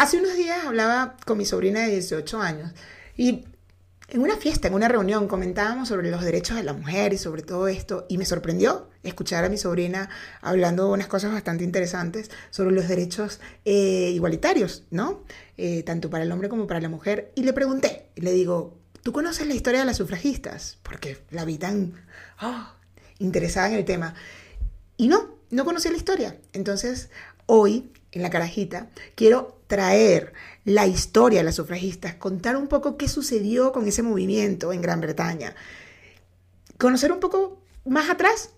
Hace unos días hablaba con mi sobrina de 18 años y en una fiesta, en una reunión, comentábamos sobre los derechos de la mujer y sobre todo esto, y me sorprendió escuchar a mi sobrina hablando unas cosas bastante interesantes sobre los derechos eh, igualitarios, ¿no? Eh, tanto para el hombre como para la mujer. Y le pregunté, y le digo, ¿tú conoces la historia de las sufragistas? Porque la vi tan ah, interesada en el tema. Y no, no conocía la historia. Entonces, hoy, en la carajita, quiero traer la historia de las sufragistas, contar un poco qué sucedió con ese movimiento en Gran Bretaña, conocer un poco más atrás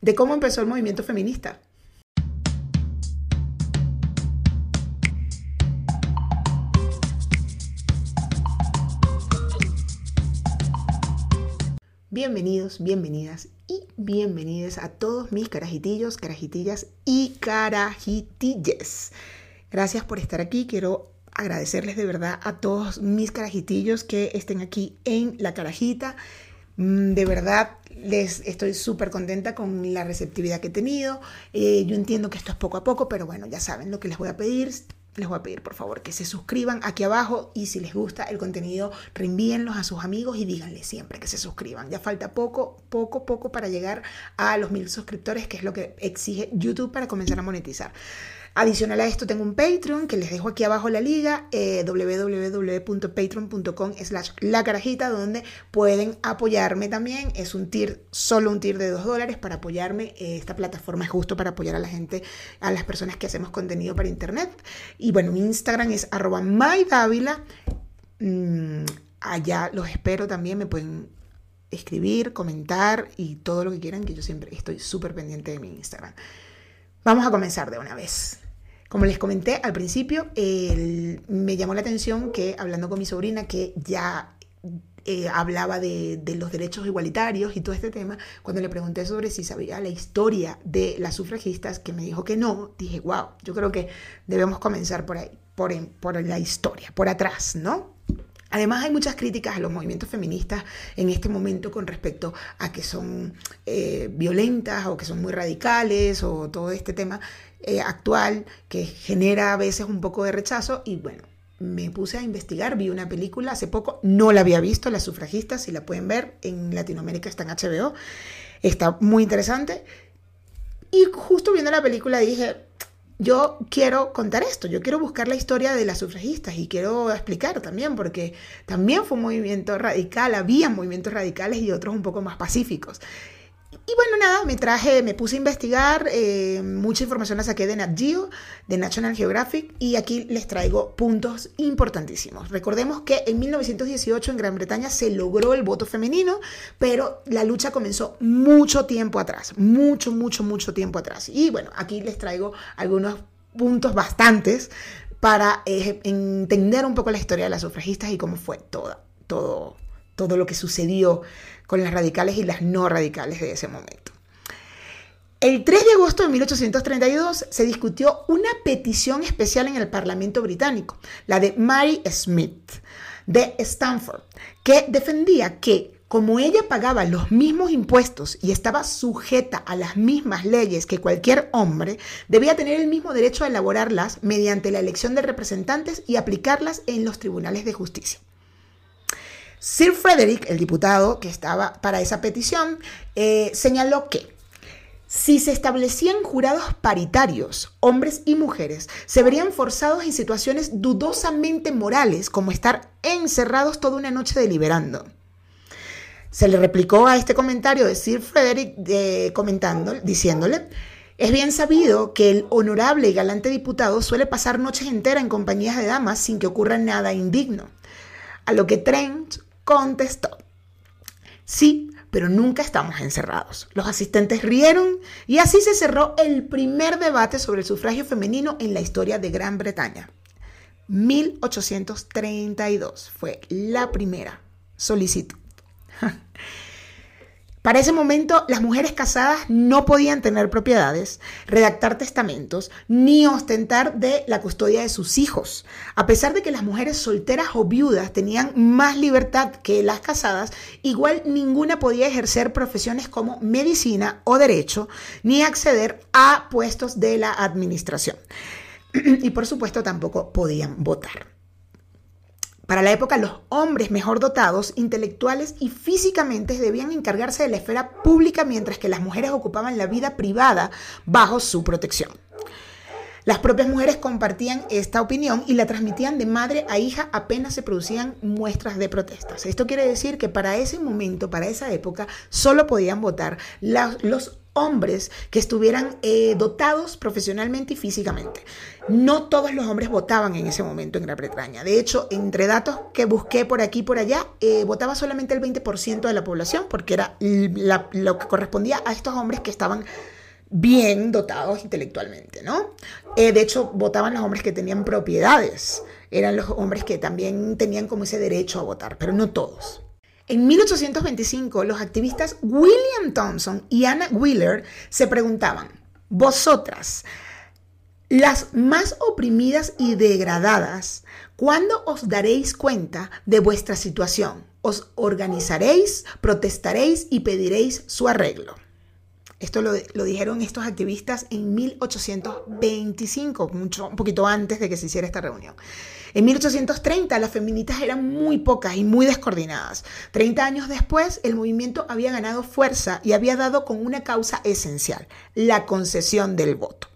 de cómo empezó el movimiento feminista. Bienvenidos, bienvenidas y bienvenidas a todos mis carajitillos, carajitillas y carajitilles. Gracias por estar aquí. Quiero agradecerles de verdad a todos mis carajitillos que estén aquí en la carajita. Mm, de verdad, les estoy súper contenta con la receptividad que he tenido. Eh, yo entiendo que esto es poco a poco, pero bueno, ya saben lo que les voy a pedir. Les voy a pedir por favor que se suscriban aquí abajo y si les gusta el contenido, reenvíenlos a sus amigos y díganle siempre que se suscriban. Ya falta poco, poco, poco para llegar a los mil suscriptores, que es lo que exige YouTube para comenzar a monetizar. Adicional a esto tengo un Patreon que les dejo aquí abajo la liga, eh, www.patreon.com slash la carajita, donde pueden apoyarme también. Es un tier, solo un tier de 2 dólares para apoyarme. Eh, esta plataforma es justo para apoyar a la gente, a las personas que hacemos contenido para internet. Y bueno, mi Instagram es arroba mydávila. Mm, allá los espero también, me pueden escribir, comentar y todo lo que quieran, que yo siempre estoy súper pendiente de mi Instagram. Vamos a comenzar de una vez. Como les comenté al principio, me llamó la atención que hablando con mi sobrina, que ya eh, hablaba de, los derechos igualitarios y todo este tema, cuando le pregunté sobre si sabía la historia de las sufragistas, que me dijo que no, dije, wow, yo creo que debemos comenzar por ahí, por, por la historia, por atrás, ¿no? Además hay muchas críticas a los movimientos feministas en este momento con respecto a que son eh, violentas o que son muy radicales o todo este tema eh, actual que genera a veces un poco de rechazo y bueno, me puse a investigar, vi una película hace poco, no la había visto, Las sufragistas, si la pueden ver, en Latinoamérica está en HBO, está muy interesante y justo viendo la película dije, yo quiero contar esto, yo quiero buscar la historia de las sufragistas y quiero explicar también, porque también fue un movimiento radical, había movimientos radicales y otros un poco más pacíficos. Y bueno, nada, me traje, me puse a investigar, eh, mucha información la saqué de Nat Geo, de National Geographic, y aquí les traigo puntos importantísimos. Recordemos que en 1918 en Gran Bretaña se logró el voto femenino, pero la lucha comenzó mucho tiempo atrás, mucho, mucho, mucho tiempo atrás. Y bueno, aquí les traigo algunos puntos bastantes para eh, entender un poco la historia de las sufragistas y cómo fue todo, todo, todo lo que sucedió con las radicales y las no radicales de ese momento. El 3 de agosto de 1832 se discutió una petición especial en el Parlamento británico, la de Mary Smith de Stanford, que defendía que como ella pagaba los mismos impuestos y estaba sujeta a las mismas leyes que cualquier hombre, debía tener el mismo derecho a elaborarlas mediante la elección de representantes y aplicarlas en los tribunales de justicia. Sir Frederick, el diputado que estaba para esa petición, eh, señaló que si se establecían jurados paritarios, hombres y mujeres, se verían forzados en situaciones dudosamente morales, como estar encerrados toda una noche deliberando. Se le replicó a este comentario de Sir Frederick eh, comentando, diciéndole, es bien sabido que el honorable y galante diputado suele pasar noches enteras en compañías de damas sin que ocurra nada indigno. A lo que Trent contestó, sí, pero nunca estamos encerrados. Los asistentes rieron y así se cerró el primer debate sobre el sufragio femenino en la historia de Gran Bretaña. 1832 fue la primera solicitud. Para ese momento, las mujeres casadas no podían tener propiedades, redactar testamentos, ni ostentar de la custodia de sus hijos. A pesar de que las mujeres solteras o viudas tenían más libertad que las casadas, igual ninguna podía ejercer profesiones como medicina o derecho, ni acceder a puestos de la administración. y por supuesto tampoco podían votar. Para la época, los hombres mejor dotados, intelectuales y físicamente debían encargarse de la esfera pública mientras que las mujeres ocupaban la vida privada bajo su protección. Las propias mujeres compartían esta opinión y la transmitían de madre a hija apenas se producían muestras de protestas. Esto quiere decir que para ese momento, para esa época, solo podían votar los hombres que estuvieran eh, dotados profesionalmente y físicamente. No todos los hombres votaban en ese momento en Gran Bretaña. De hecho, entre datos que busqué por aquí y por allá, eh, votaba solamente el 20% de la población, porque era lo que correspondía a estos hombres que estaban bien dotados intelectualmente, ¿no? Eh, de hecho, votaban los hombres que tenían propiedades, eran los hombres que también tenían como ese derecho a votar, pero no todos. En 1825, los activistas William Thompson y Anna Wheeler se preguntaban, vosotras, las más oprimidas y degradadas, ¿cuándo os daréis cuenta de vuestra situación? Os organizaréis, protestaréis y pediréis su arreglo. Esto lo, dijeron estos activistas en 1825, mucho, un poquito antes de que se hiciera esta reunión. En 1830 las feministas eran muy pocas y muy descoordinadas. Treinta años después el movimiento había ganado fuerza y había dado con una causa esencial, la concesión del voto.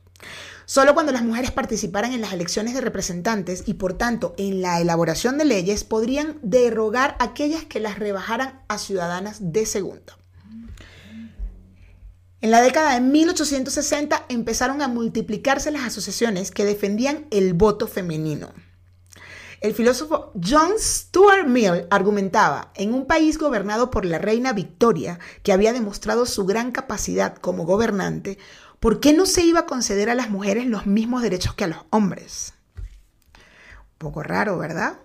Solo cuando las mujeres participaran en las elecciones de representantes y por tanto en la elaboración de leyes podrían derogar aquellas que las rebajaran a ciudadanas de segunda. En la década de 1860 empezaron a multiplicarse las asociaciones que defendían el voto femenino. El filósofo John Stuart Mill argumentaba, en un país gobernado por la reina Victoria, que había demostrado su gran capacidad como gobernante, ¿por qué no se iba a conceder a las mujeres los mismos derechos que a los hombres? Un poco raro, ¿verdad?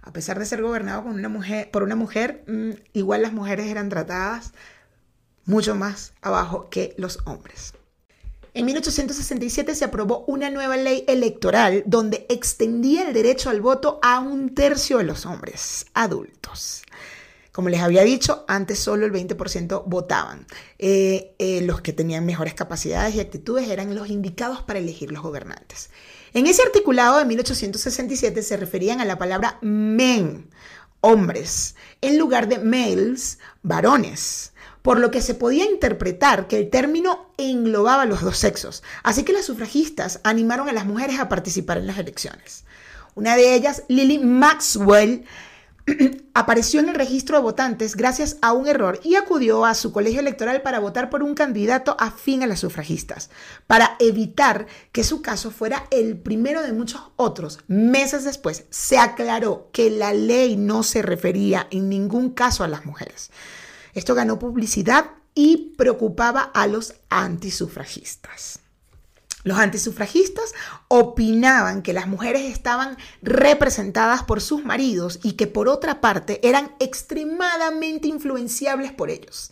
A pesar de ser gobernado por una mujer, mm, igual las mujeres eran tratadas mucho más abajo que los hombres. En 1867 se aprobó una nueva ley electoral donde extendía el derecho al voto a un tercio de los hombres adultos. Como les había dicho, antes solo el 20% votaban. Eh, eh, los que tenían mejores capacidades y actitudes eran los indicados para elegir los gobernantes. En ese articulado de 1867 se referían a la palabra men, hombres, en lugar de males, varones por lo que se podía interpretar que el término englobaba los dos sexos. Así que las sufragistas animaron a las mujeres a participar en las elecciones. Una de ellas, Lily Maxwell, apareció en el registro de votantes gracias a un error y acudió a su colegio electoral para votar por un candidato afín a las sufragistas, para evitar que su caso fuera el primero de muchos otros. Meses después se aclaró que la ley no se refería en ningún caso a las mujeres. Esto ganó publicidad y preocupaba a los antisufragistas. Los antisufragistas opinaban que las mujeres estaban representadas por sus maridos y que por otra parte eran extremadamente influenciables por ellos.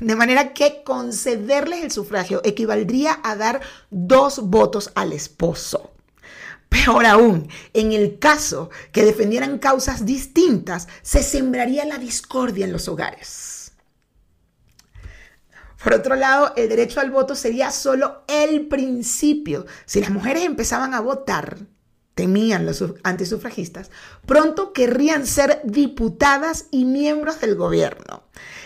De manera que concederles el sufragio equivaldría a dar dos votos al esposo. Peor aún, en el caso que defendieran causas distintas, se sembraría la discordia en los hogares. Por otro lado, el derecho al voto sería solo el principio. Si las mujeres empezaban a votar, temían los antisufragistas, pronto querrían ser diputadas y miembros del gobierno.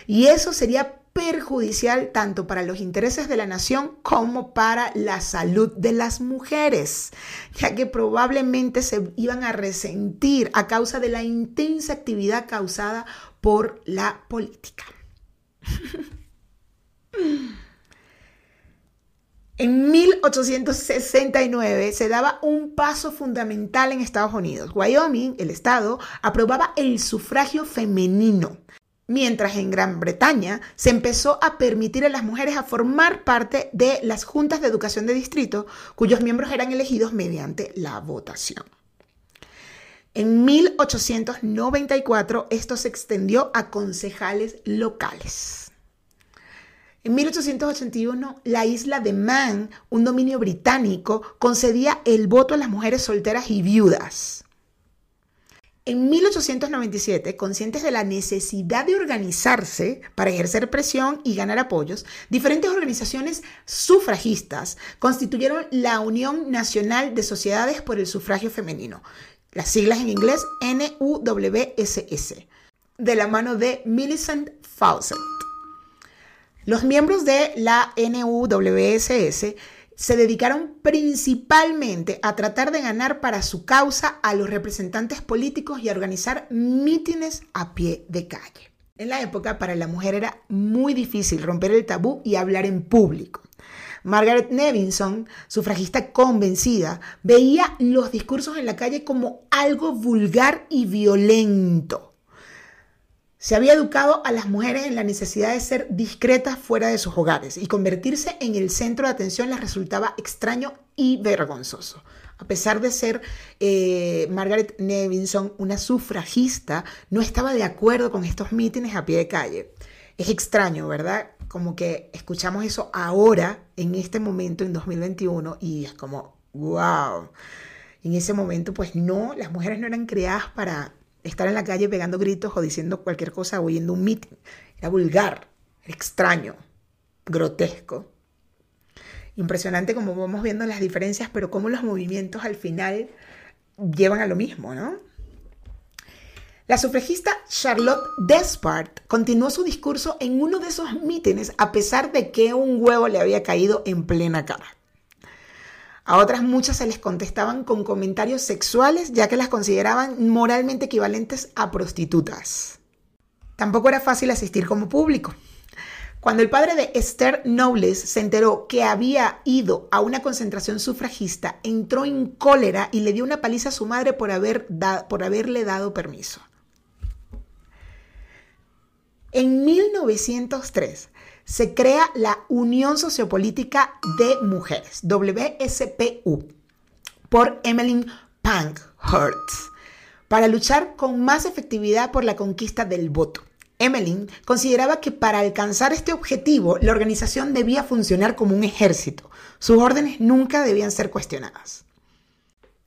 Y eso sería perjudicial tanto para los intereses de la nación como para la salud de las mujeres, ya que probablemente se iban a resentir a causa de la intensa actividad causada por la política. En 1869 se daba un paso fundamental en Estados Unidos. Wyoming, el estado, aprobaba el sufragio femenino, mientras en Gran Bretaña se empezó a permitir a las mujeres a formar parte de las juntas de educación de distrito, cuyos miembros eran elegidos mediante la votación. En 1894 esto se extendió a concejales locales. En 1881, la isla de Man, un dominio británico, concedía el voto a las mujeres solteras y viudas. En 1897, conscientes de la necesidad de organizarse para ejercer presión y ganar apoyos, diferentes organizaciones sufragistas constituyeron la Unión Nacional de Sociedades por el Sufragio Femenino, las siglas en inglés NUWSS, de la mano de Millicent Fawcett. Los miembros de la NUWSS se dedicaron principalmente a tratar de ganar para su causa a los representantes políticos y a organizar mítines a pie de calle. En la época para la mujer era muy difícil romper el tabú y hablar en público. Margaret Nevinson, sufragista convencida, veía los discursos en la calle como algo vulgar y violento. Se había educado a las mujeres en la necesidad de ser discretas fuera de sus hogares y convertirse en el centro de atención les resultaba extraño y vergonzoso. A pesar de ser eh, Margaret Nevinson una sufragista, no estaba de acuerdo con estos mítines a pie de calle. Es extraño, ¿verdad? Como que escuchamos eso ahora, en este momento, en 2021, y es como, wow. En ese momento, pues no, las mujeres no eran creadas para estar en la calle pegando gritos o diciendo cualquier cosa o oyendo un meeting. Era vulgar, extraño, grotesco. Impresionante como vamos viendo las diferencias, pero cómo los movimientos al final llevan a lo mismo, ¿no? La sufragista Charlotte Despard continuó su discurso en uno de esos mítines a pesar de que un huevo le había caído en plena cara. A otras muchas se les contestaban con comentarios sexuales ya que las consideraban moralmente equivalentes a prostitutas. Tampoco era fácil asistir como público. Cuando el padre de Esther Knowles se enteró que había ido a una concentración sufragista, entró en cólera y le dio una paliza a su madre por, por haberle dado permiso. En 1903, se crea la Unión Sociopolítica de Mujeres, WSPU, por Emmeline Pankhurst, para luchar con más efectividad por la conquista del voto. Emmeline consideraba que para alcanzar este objetivo la organización debía funcionar como un ejército. Sus órdenes nunca debían ser cuestionadas.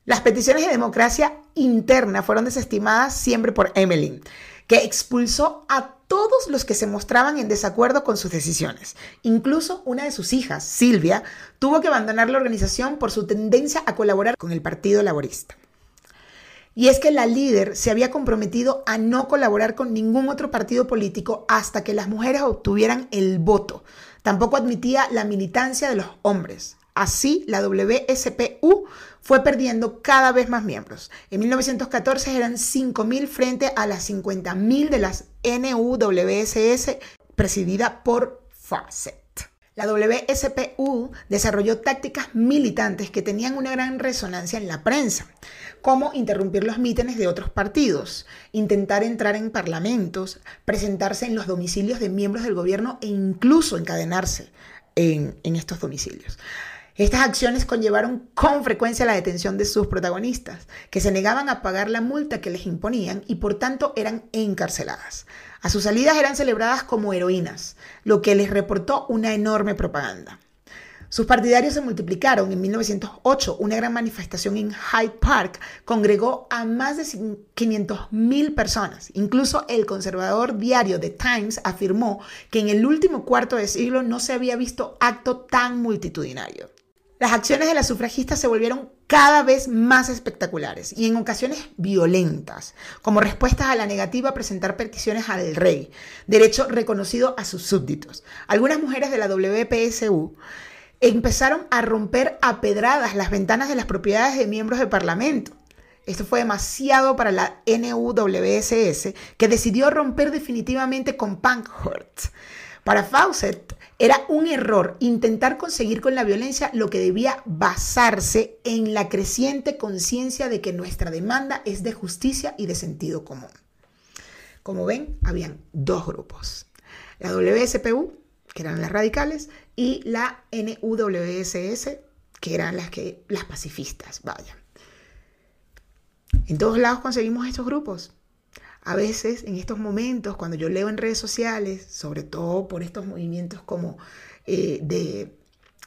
Las peticiones de democracia interna fueron desestimadas siempre por Emmeline, que expulsó a todos los que se mostraban en desacuerdo con sus decisiones. Incluso una de sus hijas, Silvia, tuvo que abandonar la organización por su tendencia a colaborar con el Partido Laborista. Y es que la líder se había comprometido a no colaborar con ningún otro partido político hasta que las mujeres obtuvieran el voto. Tampoco admitía la militancia de los hombres. Así, la WSPU fue perdiendo cada vez más miembros. En 1914 eran 5.000 frente a las 50.000 de las NUWSS presidida por Fawcett. La WSPU desarrolló tácticas militantes que tenían una gran resonancia en la prensa, como interrumpir los mítines de otros partidos, intentar entrar en parlamentos, presentarse en los domicilios de miembros del gobierno e incluso encadenarse en, en estos domicilios. Estas acciones conllevaron con frecuencia la detención de sus protagonistas, que se negaban a pagar la multa que les imponían y por tanto eran encarceladas. A sus salidas eran celebradas como heroínas, lo que les reportó una enorme propaganda. Sus partidarios se multiplicaron. En 1908, una gran manifestación en Hyde Park congregó a más de 500.000 personas. Incluso el conservador diario The Times afirmó que en el último cuarto de siglo no se había visto acto tan multitudinario. Las acciones de las sufragistas se volvieron cada vez más espectaculares y en ocasiones violentas, como respuestas a la negativa a presentar peticiones al rey, derecho reconocido a sus súbditos. Algunas mujeres de la WPSU empezaron a romper a pedradas las ventanas de las propiedades de miembros del Parlamento. Esto fue demasiado para la NUWSS, que decidió romper definitivamente con Pankhurst. Para Fawcett, era un error intentar conseguir con la violencia lo que debía basarse en la creciente conciencia de que nuestra demanda es de justicia y de sentido común. Como ven, habían dos grupos. La WSPU, que eran las radicales, y la NUWSS, que eran las, que, las pacifistas. Vaya. En todos lados conseguimos estos grupos. A veces, en estos momentos, cuando yo leo en redes sociales, sobre todo por estos movimientos como eh,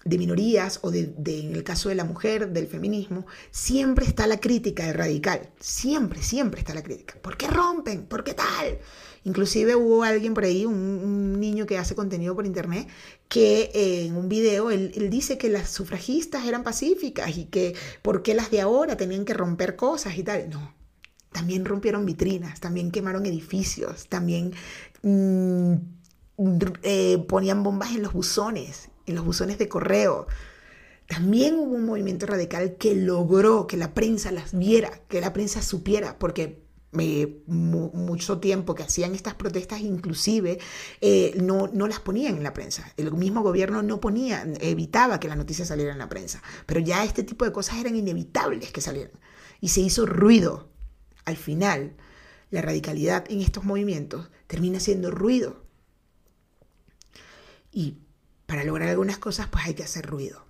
de minorías o de, en el caso de la mujer, del feminismo, siempre está la crítica del radical. Siempre, siempre está la crítica. ¿Por qué rompen? ¿Por qué tal? Inclusive hubo alguien por ahí, un, niño que hace contenido por internet, que eh, en un video él, él, dice que las sufragistas eran pacíficas y que por qué las de ahora tenían que romper cosas y tal. No, también rompieron vitrinas, también quemaron edificios, también mm, eh, ponían bombas en los buzones, en los buzones de correo. También hubo un movimiento radical que logró que la prensa las viera, que la prensa supiera, porque eh, mucho tiempo que hacían estas protestas inclusive eh, no, no, las ponían en la prensa. El mismo gobierno no ponía, evitaba que la noticia saliera en la prensa. Pero ya este tipo de cosas eran inevitables que salieran. Y se hizo ruido al final, la radicalidad en estos movimientos termina siendo ruido. Y para lograr algunas cosas, pues hay que hacer ruido.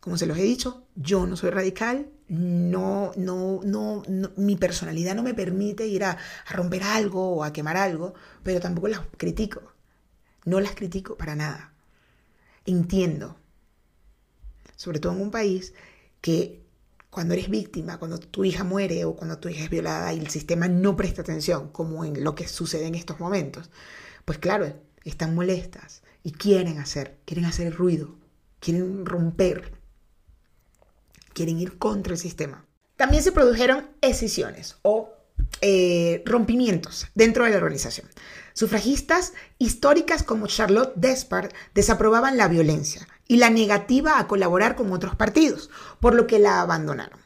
Como se los he dicho, yo no soy radical, no, no, no, mi personalidad no me permite ir a, a romper algo o a quemar algo, pero tampoco las critico. No las critico para nada. Entiendo, sobre todo en un país que cuando eres víctima, cuando tu hija muere o cuando tu hija es violada y el sistema no presta atención, como en lo que sucede en estos momentos, pues claro, están molestas y quieren hacer, quieren hacer ruido, quieren romper, quieren ir contra el sistema. También se produjeron escisiones o eh, rompimientos dentro de la organización. Sufragistas históricas como Charlotte Despard desaprobaban la violencia y la negativa a colaborar con otros partidos, por lo que la abandonaron.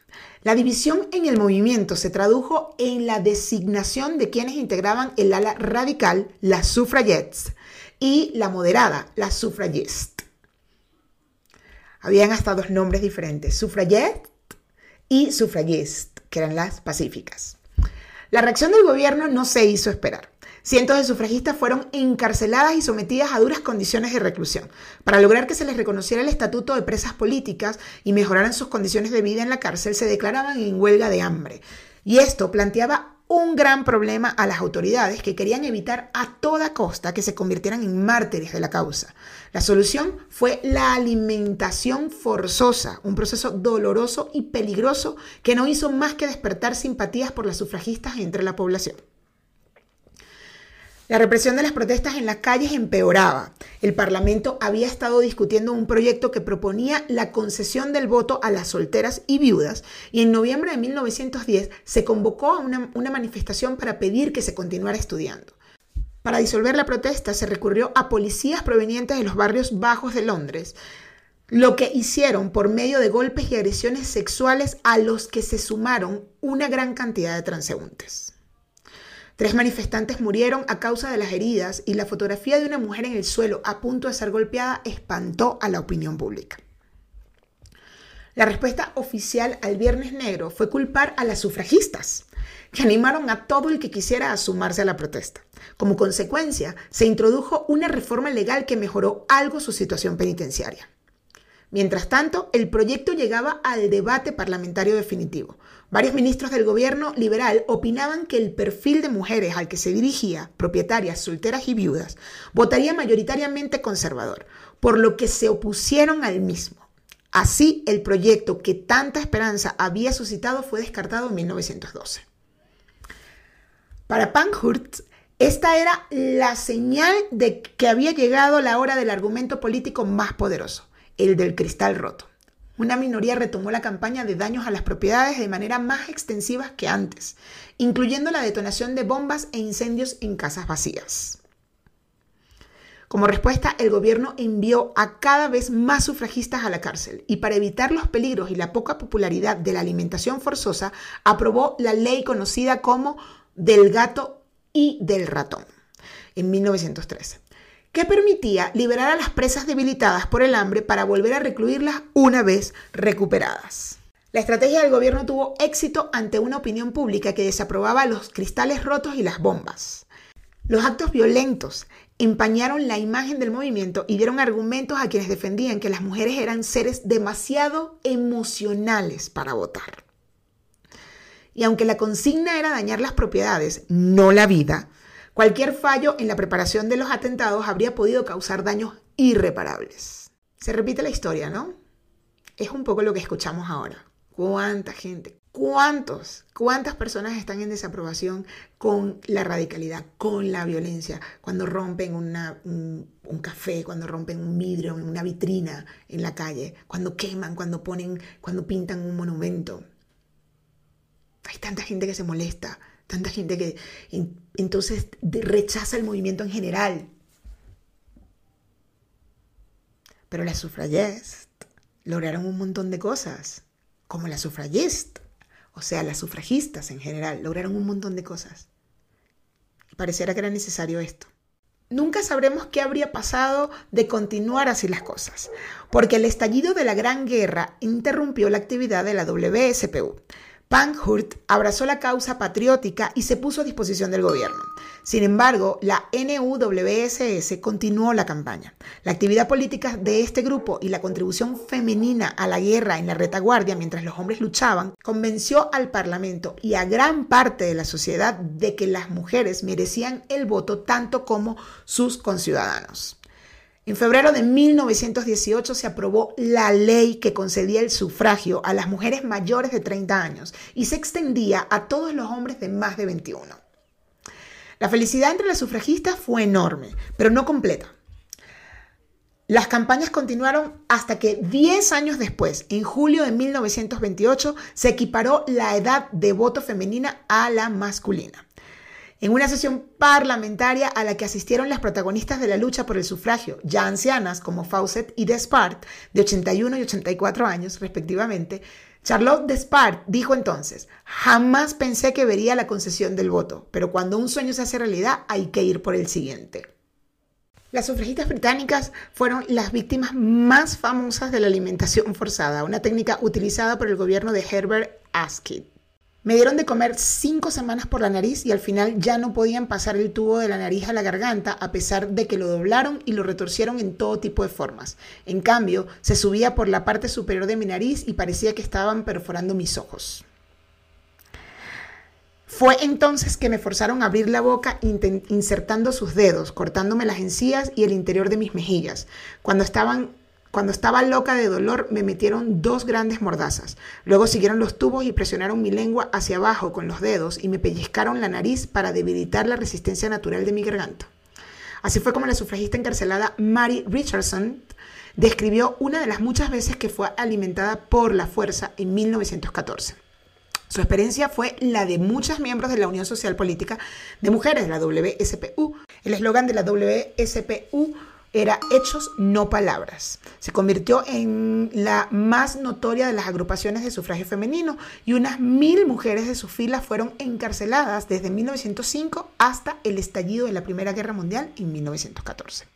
La división en el movimiento se tradujo en la designación de quienes integraban el ala radical, las suffragettes, y la moderada, las suffragistas. Habían hasta dos nombres diferentes, suffragette y suffragist, que eran las pacíficas. La reacción del gobierno no se hizo esperar. Cientos de sufragistas fueron encarceladas y sometidas a duras condiciones de reclusión. Para lograr que se les reconociera el estatuto de presas políticas y mejoraran sus condiciones de vida en la cárcel, se declaraban en huelga de hambre. Y esto planteaba un gran problema a las autoridades que querían evitar a toda costa que se convirtieran en mártires de la causa. La solución fue la alimentación forzosa, un proceso doloroso y peligroso que no hizo más que despertar simpatías por las sufragistas entre la población. La represión de las protestas en las calles empeoraba. El Parlamento había estado discutiendo un proyecto que proponía la concesión del voto a las solteras y viudas y en noviembre de 1910 se convocó a una, una manifestación para pedir que se continuara estudiando. Para disolver la protesta se recurrió a policías provenientes de los barrios bajos de Londres, lo que hicieron por medio de golpes y agresiones sexuales a los que se sumaron una gran cantidad de transeúntes. Tres manifestantes murieron a causa de las heridas y la fotografía de una mujer en el suelo a punto de ser golpeada espantó a la opinión pública. La respuesta oficial al Viernes Negro fue culpar a las sufragistas, que animaron a todo el que quisiera sumarse a la protesta. Como consecuencia, se introdujo una reforma legal que mejoró algo su situación penitenciaria. Mientras tanto, el proyecto llegaba al debate parlamentario definitivo. Varios ministros del gobierno liberal opinaban que el perfil de mujeres al que se dirigía, propietarias, solteras y viudas, votaría mayoritariamente conservador, por lo que se opusieron al mismo. Así, el proyecto que tanta esperanza había suscitado fue descartado en 1912. Para Pankhurst, esta era la señal de que había llegado la hora del argumento político más poderoso, el del cristal roto. Una minoría retomó la campaña de daños a las propiedades de manera más extensiva que antes, incluyendo la detonación de bombas e incendios en casas vacías. Como respuesta, el gobierno envió a cada vez más sufragistas a la cárcel y para evitar los peligros y la poca popularidad de la alimentación forzosa, aprobó la ley conocida como del gato y del ratón en 1913, que permitía liberar a las presas debilitadas por el hambre para volver a recluirlas una vez recuperadas. La estrategia del gobierno tuvo éxito ante una opinión pública que desaprobaba los cristales rotos y las bombas. Los actos violentos empañaron la imagen del movimiento y dieron argumentos a quienes defendían que las mujeres eran seres demasiado emocionales para votar. Y aunque la consigna era dañar las propiedades, no la vida, cualquier fallo en la preparación de los atentados habría podido causar daños irreparables. Se repite la historia, ¿no? Es un poco lo que escuchamos ahora. ¿Cuánta gente? ¿Cuántos? ¿Cuántas personas están en desaprobación con la radicalidad, con la violencia? Cuando rompen un, un, café, cuando rompen un vidrio una vitrina en la calle, cuando queman, cuando ponen, cuando pintan un monumento. Hay tanta gente que se molesta, tanta gente que entonces rechaza el movimiento en general. Pero las sufragistas lograron un montón de cosas, como las sufragistas, o sea, las sufragistas en general, lograron un montón de cosas. Pareciera que era necesario esto. Nunca sabremos qué habría pasado de continuar así las cosas, porque el estallido de la Gran Guerra interrumpió la actividad de la WSPU. Pankhurst abrazó la causa patriótica y se puso a disposición del gobierno. Sin embargo, la NUWSS continuó la campaña. La actividad política de este grupo y la contribución femenina a la guerra en la retaguardia mientras los hombres luchaban convenció al Parlamento y a gran parte de la sociedad de que las mujeres merecían el voto tanto como sus conciudadanos. En febrero de 1918 se aprobó la ley que concedía el sufragio a las mujeres mayores de 30 años y se extendía a todos los hombres de más de 21. La felicidad entre las sufragistas fue enorme, pero no completa. Las campañas continuaron hasta que 10 años después, en julio de 1928, se equiparó la edad de voto femenina a la masculina en una sesión parlamentaria a la que asistieron las protagonistas de la lucha por el sufragio, ya ancianas como Fawcett y Despart, de 81 y 84 años respectivamente, Charlotte Despart dijo entonces, jamás pensé que vería la concesión del voto, pero cuando un sueño se hace realidad hay que ir por el siguiente. Las sufragistas británicas fueron las víctimas más famosas de la alimentación forzada, una técnica utilizada por el gobierno de Herbert Asquith. Me dieron de comer cinco semanas por la nariz y al final ya no podían pasar el tubo de la nariz a la garganta a pesar de que lo doblaron y lo retorcieron en todo tipo de formas. En cambio, se subía por la parte superior de mi nariz y parecía que estaban perforando mis ojos. Fue entonces que me forzaron a abrir la boca insertando sus dedos, cortándome las encías y el interior de mis mejillas. Cuando estaban cuando estaba loca de dolor me metieron dos grandes mordazas. Luego siguieron los tubos y presionaron mi lengua hacia abajo con los dedos y me pellizcaron la nariz para debilitar la resistencia natural de mi garganta. Así fue como la sufragista encarcelada Mary Richardson describió una de las muchas veces que fue alimentada por la fuerza en 1914. Su experiencia fue la de muchos miembros de la Unión Social Política de Mujeres, la WSPU. El eslogan de la WSPU era hechos, no palabras. Se convirtió en la más notoria de las agrupaciones de sufragio femenino y unas mil mujeres de sus filas fueron encarceladas desde 1905 hasta el estallido de la Primera Guerra Mundial en 1914.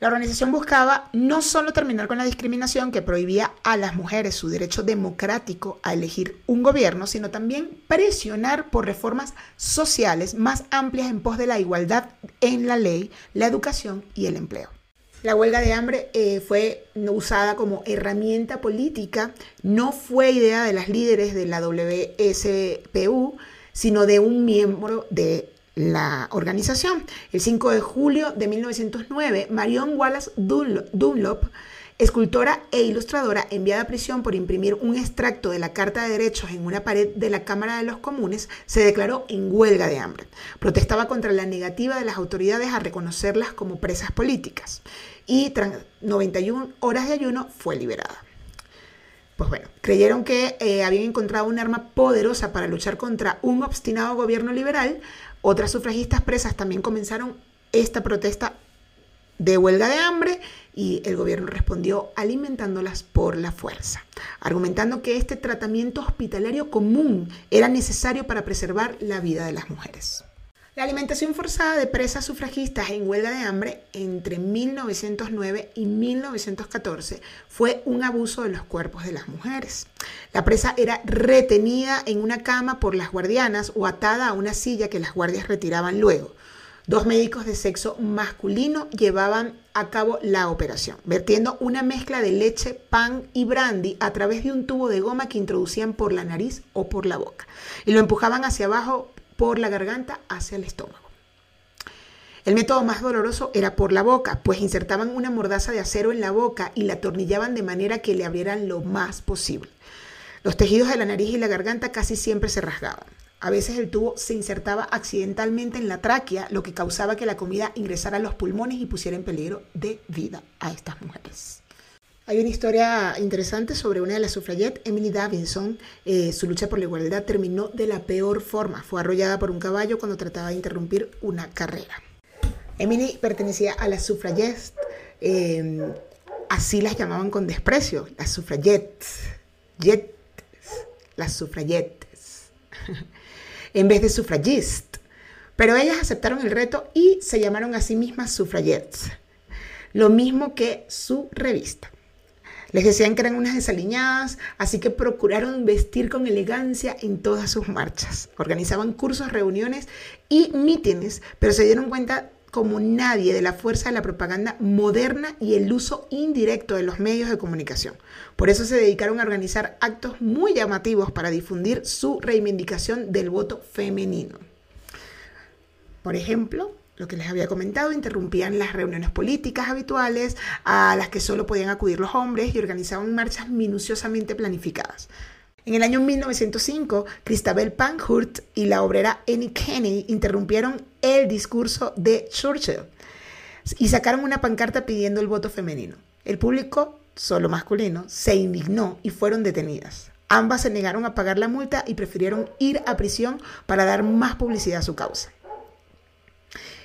La organización buscaba no solo terminar con la discriminación que prohibía a las mujeres su derecho democrático a elegir un gobierno, sino también presionar por reformas sociales más amplias en pos de la igualdad en la ley, la educación y el empleo. La huelga de hambre eh, fue usada como herramienta política, no fue idea de las líderes de la WSPU, sino de un miembro de la organización. El 5 de julio de 1909, Marion Wallace Dunlop escultora e ilustradora enviada a prisión por imprimir un extracto de la Carta de Derechos en una pared de la Cámara de los Comunes, se declaró en huelga de hambre. Protestaba contra la negativa de las autoridades a reconocerlas como presas políticas y tras 91 horas de ayuno fue liberada. Pues bueno, creyeron que eh, habían encontrado un arma poderosa para luchar contra un obstinado gobierno liberal. Otras sufragistas presas también comenzaron esta protesta de huelga de hambre y el gobierno respondió alimentándolas por la fuerza, argumentando que este tratamiento hospitalario común era necesario para preservar la vida de las mujeres. La alimentación forzada de presas sufragistas en huelga de hambre entre 1909 y 1914 fue un abuso de los cuerpos de las mujeres. La presa era retenida en una cama por las guardianas o atada a una silla que las guardias retiraban luego. Dos médicos de sexo masculino llevaban a cabo la operación, vertiendo una mezcla de leche, pan y brandy a través de un tubo de goma que introducían por la nariz o por la boca y lo empujaban hacia abajo por la garganta hacia el estómago. El método más doloroso era por la boca, pues insertaban una mordaza de acero en la boca y la atornillaban de manera que le abrieran lo más posible. Los tejidos de la nariz y la garganta casi siempre se rasgaban. A veces el tubo se insertaba accidentalmente en la tráquea, lo que causaba que la comida ingresara a los pulmones y pusiera en peligro de vida a estas mujeres. Hay una historia interesante sobre una de las suffragettes, Emily Davidson. Eh, su lucha por la igualdad terminó de la peor forma. Fue arrollada por un caballo cuando trataba de interrumpir una carrera. Emily pertenecía a las suffragettes. Eh, así las llamaban con desprecio, las suffragettes. las suffragettes. en vez de suffragist. Pero ellas aceptaron el reto y se llamaron a sí mismas suffragettes. Lo mismo que su revista. Les decían que eran unas desaliñadas, así que procuraron vestir con elegancia en todas sus marchas. Organizaban cursos, reuniones y mítines, pero se dieron cuenta como nadie de la fuerza de la propaganda moderna y el uso indirecto de los medios de comunicación. Por eso se dedicaron a organizar actos muy llamativos para difundir su reivindicación del voto femenino. Por ejemplo, lo que les había comentado, interrumpían las reuniones políticas habituales a las que solo podían acudir los hombres y organizaban marchas minuciosamente planificadas. En el año 1905, Christabel Pankhurst y la obrera Annie Kennedy interrumpieron el discurso de Churchill y sacaron una pancarta pidiendo el voto femenino. El público, solo masculino, se indignó y fueron detenidas. Ambas se negaron a pagar la multa y prefirieron ir a prisión para dar más publicidad a su causa.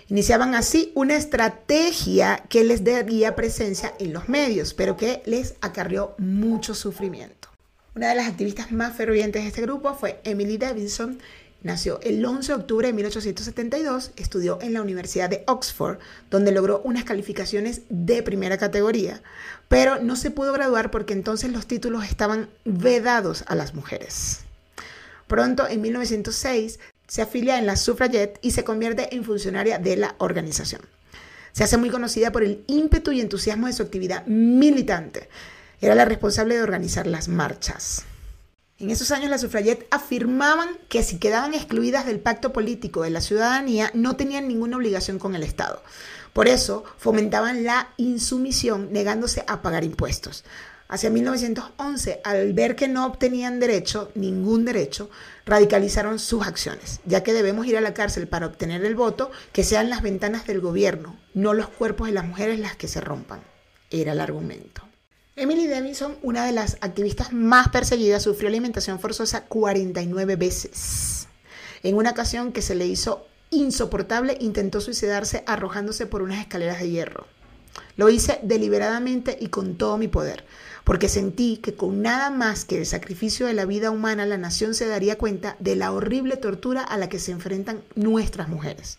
Iniciaban así una estrategia que les daría presencia en los medios, pero que les acarrió mucho sufrimiento. Una de las activistas más fervientes de este grupo fue Emily Davidson. Nació el 11 de octubre de 1872, estudió en la Universidad de Oxford, donde logró unas calificaciones de primera categoría, pero no se pudo graduar porque entonces los títulos estaban vedados a las mujeres. Pronto, en 1906, se afilia en la Suffragette y se convierte en funcionaria de la organización. Se hace muy conocida por el ímpetu y entusiasmo de su actividad militante. Era la responsable de organizar las marchas. En esos años las suffragettes afirmaban que si quedaban excluidas del pacto político de la ciudadanía no tenían ninguna obligación con el Estado. Por eso fomentaban la insumisión negándose a pagar impuestos. Hacia 1911, al ver que no obtenían derecho, ningún derecho, radicalizaron sus acciones, ya que debemos ir a la cárcel para obtener el voto, que sean las ventanas del gobierno, no los cuerpos de las mujeres las que se rompan. Era el argumento. Emily Davidson, una de las activistas más perseguidas, sufrió alimentación forzosa 49 veces. En una ocasión que se le hizo insoportable, intentó suicidarse arrojándose por unas escaleras de hierro. Lo hice deliberadamente y con todo mi poder porque sentí que con nada más que el sacrificio de la vida humana la nación se daría cuenta de la horrible tortura a la que se enfrentan nuestras mujeres,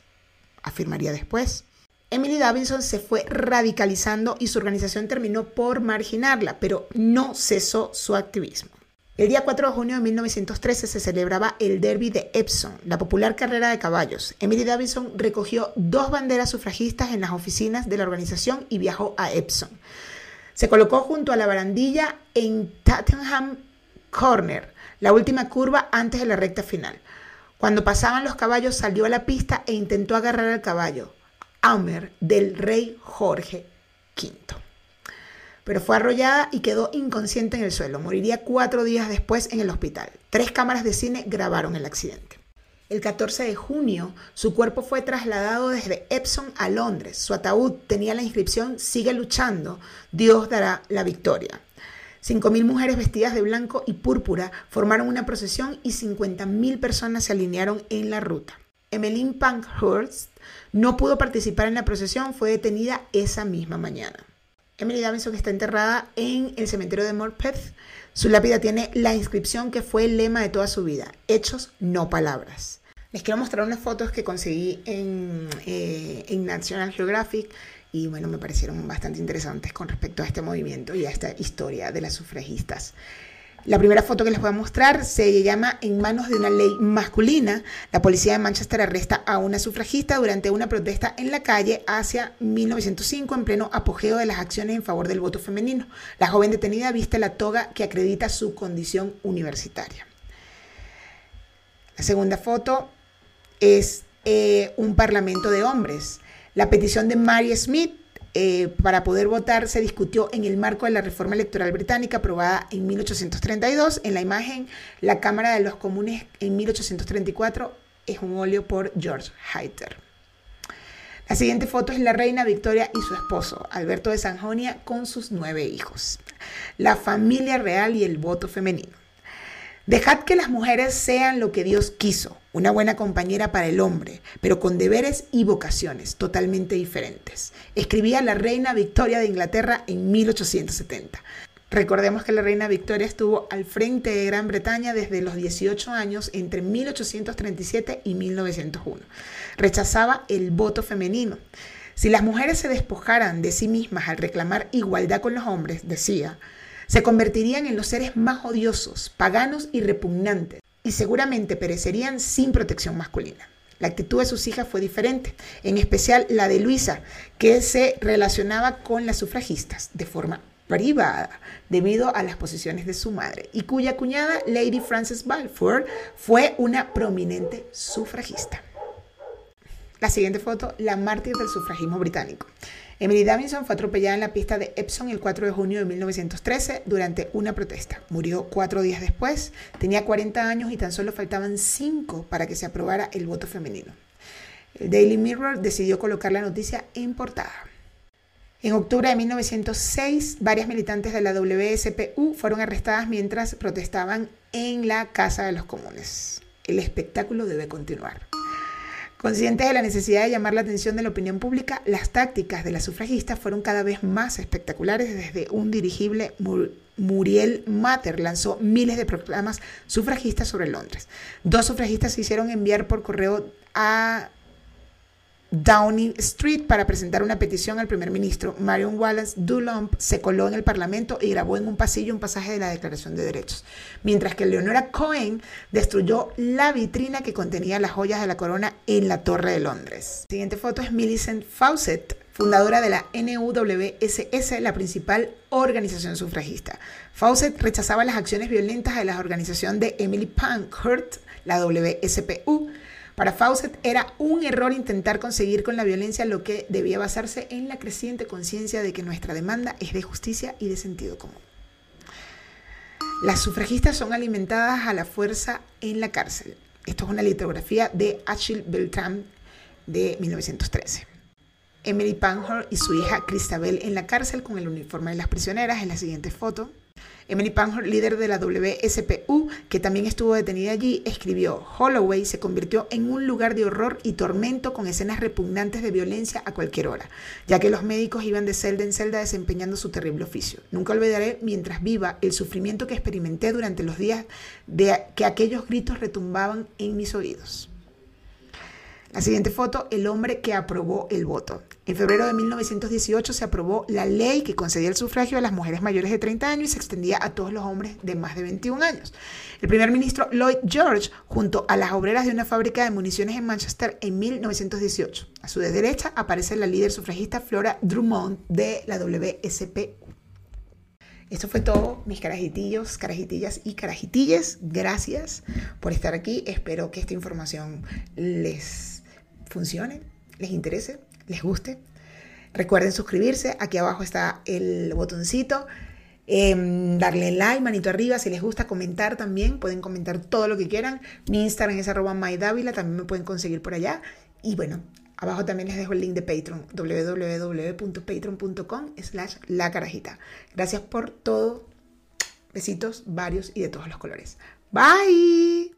afirmaría después. Emily Davidson se fue radicalizando y su organización terminó por marginarla, pero no cesó su activismo. El día 4 de junio de 1913 se celebraba el Derby de Epsom, la popular carrera de caballos. Emily Davidson recogió dos banderas sufragistas en las oficinas de la organización y viajó a Epsom. Se colocó junto a la barandilla en Tottenham Corner, la última curva antes de la recta final. Cuando pasaban los caballos salió a la pista e intentó agarrar al caballo, Aumer, del rey Jorge V. Pero fue arrollada y quedó inconsciente en el suelo. Moriría cuatro días después en el hospital. Tres cámaras de cine grabaron el accidente. El 14 de junio, su cuerpo fue trasladado desde Epsom a Londres. Su ataúd tenía la inscripción Sigue luchando, Dios dará la victoria. 5.000 mujeres vestidas de blanco y púrpura formaron una procesión y 50.000 personas se alinearon en la ruta. Emmeline Pankhurst no pudo participar en la procesión, fue detenida esa misma mañana. Emily Davidson está enterrada en el cementerio de Morpeth. Su lápida tiene la inscripción que fue el lema de toda su vida, hechos, no palabras. Les quiero mostrar unas fotos que conseguí en, eh, en National Geographic y bueno, me parecieron bastante interesantes con respecto a este movimiento y a esta historia de las sufragistas. La primera foto que les voy a mostrar se llama En manos de una ley masculina. La policía de Manchester arresta a una sufragista durante una protesta en la calle hacia 1905 en pleno apogeo de las acciones en favor del voto femenino. La joven detenida viste la toga que acredita su condición universitaria. La segunda foto es eh, un parlamento de hombres. La petición de Mary Smith eh, para poder votar se discutió en el marco de la reforma electoral británica aprobada en 1832. En la imagen, la Cámara de los Comunes en 1834 es un óleo por George Hayter. La siguiente foto es la reina Victoria y su esposo, Alberto de Sanjonia, con sus nueve hijos. La familia real y el voto femenino. Dejad que las mujeres sean lo que Dios quiso, una buena compañera para el hombre, pero con deberes y vocaciones totalmente diferentes. Escribía la reina Victoria de Inglaterra en 1870. Recordemos que la reina Victoria estuvo al frente de Gran Bretaña desde los 18 años entre 1837 y 1901. Rechazaba el voto femenino. Si las mujeres se despojaran de sí mismas al reclamar igualdad con los hombres, decía, se convertirían en los seres más odiosos, paganos y repugnantes, y seguramente perecerían sin protección masculina. La actitud de sus hijas fue diferente, en especial la de Luisa, que se relacionaba con las sufragistas de forma privada debido a las posiciones de su madre y cuya cuñada Lady Frances Balfour fue una prominente sufragista. La siguiente foto, la mártir del sufragismo británico. Emily Davidson fue atropellada en la pista de Epsom el 4 de junio de 1913 durante una protesta. Murió cuatro días después, tenía 40 años y tan solo faltaban cinco para que se aprobara el voto femenino. El Daily Mirror decidió colocar la noticia en portada. En octubre de 1906, varias militantes de la WSPU fueron arrestadas mientras protestaban en la Casa de los Comunes. El espectáculo debe continuar. Conscientes de la necesidad de llamar la atención de la opinión pública, las tácticas de las sufragistas fueron cada vez más espectaculares desde un dirigible Muriel Mater lanzó miles de proclamas sufragistas sobre Londres. Dos sufragistas se hicieron enviar por correo a Downing Street para presentar una petición al primer ministro. Marion Wallace Dulomp se coló en el Parlamento y grabó en un pasillo un pasaje de la Declaración de Derechos, mientras que Leonora Cohen destruyó la vitrina que contenía las joyas de la corona en la Torre de Londres. La siguiente foto es Millicent Fawcett, fundadora de la NUWSS, la principal organización sufragista. Fawcett rechazaba las acciones violentas de la organización de Emily Pankhurst, la WSPU, para Fawcett era un error intentar conseguir con la violencia lo que debía basarse en la creciente conciencia de que nuestra demanda es de justicia y de sentido común. Las sufragistas son alimentadas a la fuerza en la cárcel. Esto es una litografía de Achille Beltram de 1913. Emily Pankhurst y su hija Christabel en la cárcel con el uniforme de las prisioneras en la siguiente foto. Emily Pankhurst, líder de la WSPU, que también estuvo detenida allí, escribió, Holloway se convirtió en un lugar de horror y tormento con escenas repugnantes de violencia a cualquier hora, ya que los médicos iban de celda en celda desempeñando su terrible oficio. Nunca olvidaré, mientras viva, el sufrimiento que experimenté durante los días de que aquellos gritos retumbaban en mis oídos. La siguiente foto, el hombre que aprobó el voto. En febrero de 1918 se aprobó la ley que concedía el sufragio a las mujeres mayores de 30 años y se extendía a todos los hombres de más de 21 años. El primer ministro Lloyd George, junto a las obreras de una fábrica de municiones en Manchester en 1918. A su derecha aparece la líder sufragista Flora Drummond de la WSP. Esto fue todo, mis carajitillos, carajitillas y carajitilles. Gracias por estar aquí. Espero que esta información les funcione, les interese, les guste. Recuerden suscribirse, aquí abajo está el botoncito. Em, darle like, manito arriba, si les gusta comentar también, pueden comentar todo lo que quieran. Mi Instagram es arroba mydavila, también me pueden conseguir por allá. Y bueno, abajo también les dejo el link de Patreon, www.patreon.com slash la carajita. Gracias por todo. Besitos, varios y de todos los colores. Bye.